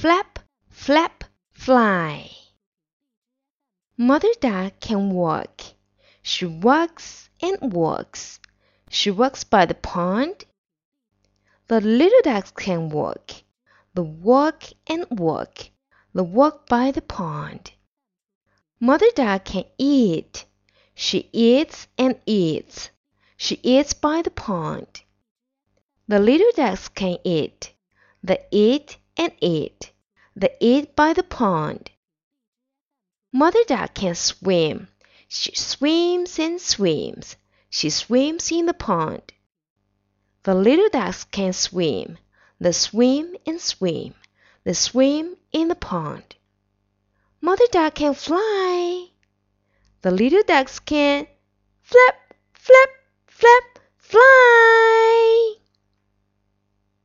flap, flap, fly. Mother duck can walk. She walks and walks. She walks by the pond. The little ducks can walk. They walk and walk. They walk by the pond. Mother duck can eat. She eats and eats. She eats by the pond. The little ducks can eat. They eat and eat. They eat by the pond. Mother duck can swim. She swims and swims. She swims in the pond. The little ducks can swim. They swim and swim. They swim in the pond. Mother duck can fly. The little ducks can flap,